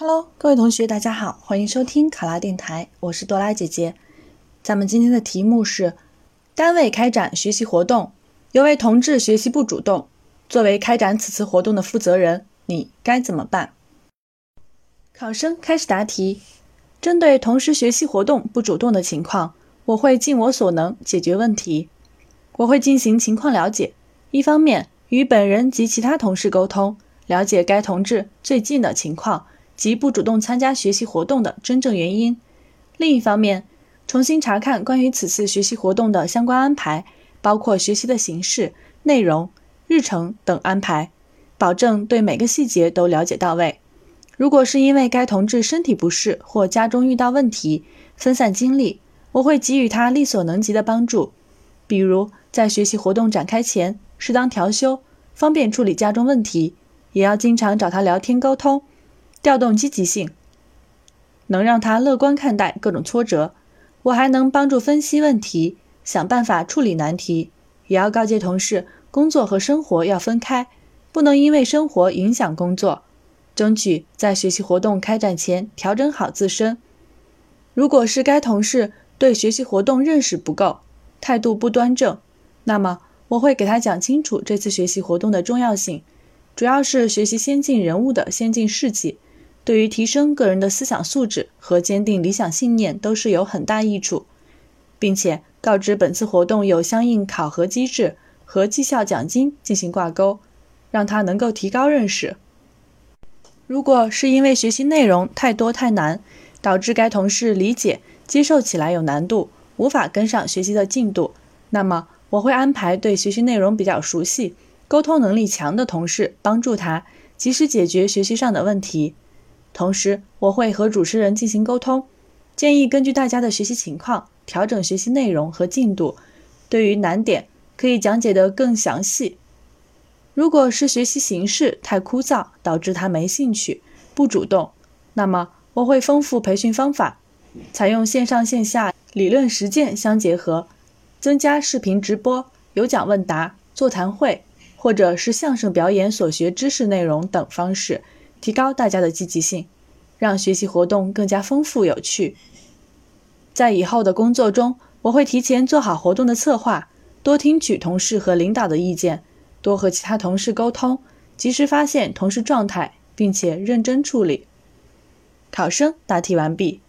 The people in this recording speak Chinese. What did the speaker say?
Hello，各位同学，大家好，欢迎收听卡拉电台，我是多拉姐姐。咱们今天的题目是：单位开展学习活动，有位同志学习不主动，作为开展此次活动的负责人，你该怎么办？考生开始答题。针对同事学习活动不主动的情况，我会尽我所能解决问题。我会进行情况了解，一方面与本人及其他同事沟通，了解该同志最近的情况。及不主动参加学习活动的真正原因。另一方面，重新查看关于此次学习活动的相关安排，包括学习的形式、内容、日程等安排，保证对每个细节都了解到位。如果是因为该同志身体不适或家中遇到问题，分散精力，我会给予他力所能及的帮助，比如在学习活动展开前适当调休，方便处理家中问题，也要经常找他聊天沟通。调动积极性，能让他乐观看待各种挫折。我还能帮助分析问题，想办法处理难题。也要告诫同事，工作和生活要分开，不能因为生活影响工作。争取在学习活动开展前调整好自身。如果是该同事对学习活动认识不够，态度不端正，那么我会给他讲清楚这次学习活动的重要性，主要是学习先进人物的先进事迹。对于提升个人的思想素质和坚定理想信念都是有很大益处，并且告知本次活动有相应考核机制和绩效奖金进行挂钩，让他能够提高认识。如果是因为学习内容太多太难，导致该同事理解接受起来有难度，无法跟上学习的进度，那么我会安排对学习内容比较熟悉、沟通能力强的同事帮助他及时解决学习上的问题。同时，我会和主持人进行沟通，建议根据大家的学习情况调整学习内容和进度。对于难点，可以讲解得更详细。如果是学习形式太枯燥，导致他没兴趣、不主动，那么我会丰富培训方法，采用线上线下理论实践相结合，增加视频直播、有奖问答、座谈会，或者是相声表演所学知识内容等方式。提高大家的积极性，让学习活动更加丰富有趣。在以后的工作中，我会提前做好活动的策划，多听取同事和领导的意见，多和其他同事沟通，及时发现同事状态，并且认真处理。考生答题完毕。